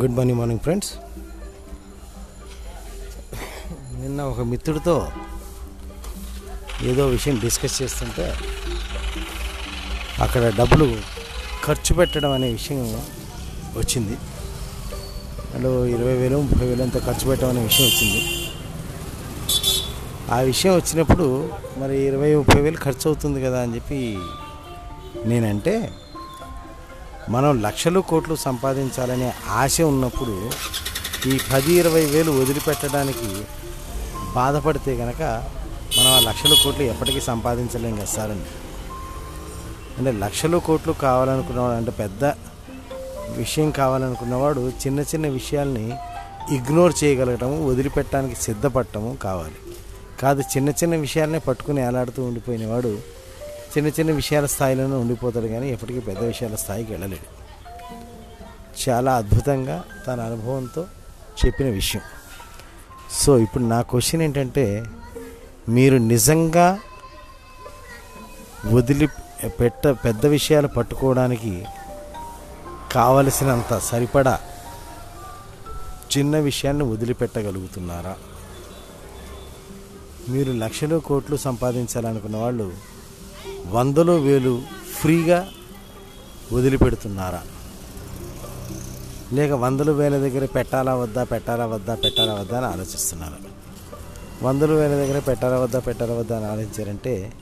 Good morning morning friends నిన్న ఒక మిత్రుడితో ఏదో విషయం డిస్కస్ చేస్తుంటే అక్కడ డబ్బులు ఖర్చు పెట్టడం అనే విషయం వచ్చింది. అందులో ఇరవై వేలు ముప్పై వేలు అంత ఖర్చు పెట్టడం అనే విషయం వచ్చింది. ఆ విషయం వచ్చినప్పుడు మరి ఇరవై ముప్పై వేలు ఖర్చు అవుతుంది కదా అని చెప్పి నేనంటే మనం లక్షలు కోట్లు సంపాదించాలనే ఆశ ఉన్నప్పుడు ఈ పది ఇరవై వేలు వదిలిపెట్టడానికి బాధపడితే కనుక మనం ఆ లక్షల కోట్లు ఎప్పటికీ సంపాదించలేం కదా సార్ అండి అంటే లక్షలు కోట్లు కావాలనుకున్నవాడు అంటే పెద్ద విషయం కావాలనుకున్నవాడు చిన్న చిన్న విషయాల్ని ఇగ్నోర్ చేయగలగటము వదిలిపెట్టడానికి సిద్ధపడటము కావాలి. కాదు చిన్న చిన్న విషయాలనే పట్టుకుని ఏలాడుతూ ఉండిపోయినవాడు చిన్న చిన్న విషయాల స్థాయిలోనే ఉండిపోతాడు కానీ ఎప్పటికీ పెద్ద విషయాల స్థాయికి వెళ్ళలేడు. చాలా అద్భుతంగా తన అనుభవంతో చెప్పిన విషయం. సో ఇప్పుడు నా క్వశ్చన్ ఏంటంటే మీరు నిజంగా వదిలి పెట్ట పెద్ద విషయాలు పట్టుకోవడానికి కావలసినంత సరిపడా చిన్న విషయాన్ని వదిలిపెట్టగలుగుతున్నారా? మీరు లక్షలు కోట్లు సంపాదించాలనుకున్న వాళ్ళు వందలు వేలు ఫ్రీగా వదిలిపెడుతున్నారా? లేక వందలు వేల దగ్గర పెట్టాలా వద్దా పెట్టాలా వద్దా పెట్టాలా వద్దా అని ఆలోచిస్తున్నారు. వందలు వేల దగ్గర పెట్టాలా వద్దా పెట్టాలా వద్దా అని ఆలోచించారంటే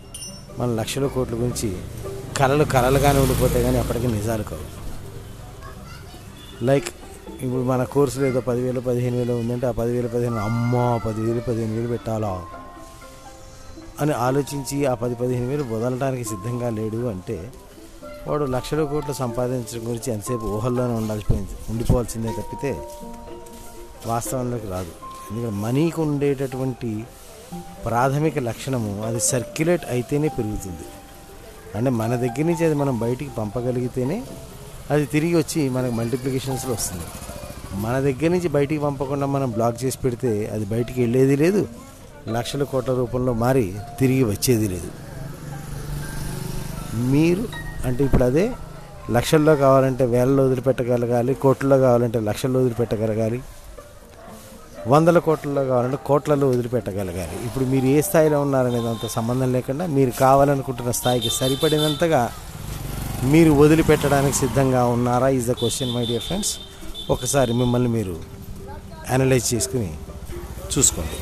మన లక్షల కోట్ల గురించి కళలు కళలుగానే ఉండిపోతే కానీ అప్పటికి నిజాలు కావు. లైక్ ఇప్పుడు మన కోర్సులో ఏదో పదివేలు పదిహేను వేలు ఉందంటే ఆ పదివేలు పదిహేను అమ్మా పదివేలు పదిహేను వేలు పెట్టాలా? అని ఆలోచించి ఆ పది పదిహేను వేలు వదలడానికి సిద్ధంగా లేడు అంటే వాడు లక్షల కోట్లు సంపాదించడం గురించి ఎంతసేపు ఊహల్లోనే ఉండాల్సిపోయింది. ఉండిపోవాల్సిందే తప్పితే వాస్తవంలోకి రాదు. ఎందుకంటే మనీకి ఉండేటటువంటి ప్రాథమిక లక్షణము అది సర్క్యులేట్ అయితేనే పెరుగుతుంది. అంటే మన దగ్గర నుంచి అది మనం బయటికి పంపగలిగితేనే అది తిరిగి వచ్చి మనకు మల్టిప్లికేషన్స్లో వస్తుంది. మన దగ్గర నుంచి బయటికి పంపకుండా మనం బ్లాక్ చేసి పెడితే అది బయటికి వెళ్ళేది లేదు. లక్షల కోట్ల రూపంలో మారి తిరిగి వచ్చేది లేదు. మీరు అంటే ఇప్పుడు అదే లక్షల్లో కావాలంటే వేలలో వదిలిపెట్టగలగాలి కోట్లలో కావాలంటే లక్షల్లో వదిలిపెట్టగలగాలి వందల కోట్లలో కావాలంటే కోట్లలో వదిలిపెట్టగలగాలి. ఇప్పుడు మీరు ఏ స్థాయిలో ఉన్నారనేది అంత సంబంధం లేకుండా మీరు కావాలనుకుంటున్న స్థాయికి సరిపడినంతగా మీరు వదిలిపెట్టడానికి సిద్ధంగా ఉన్నారా is the question my dear friends ఒకసారి మిమ్మల్ని మీరు అనలైజ్ చేసుకుని చూసుకోండి.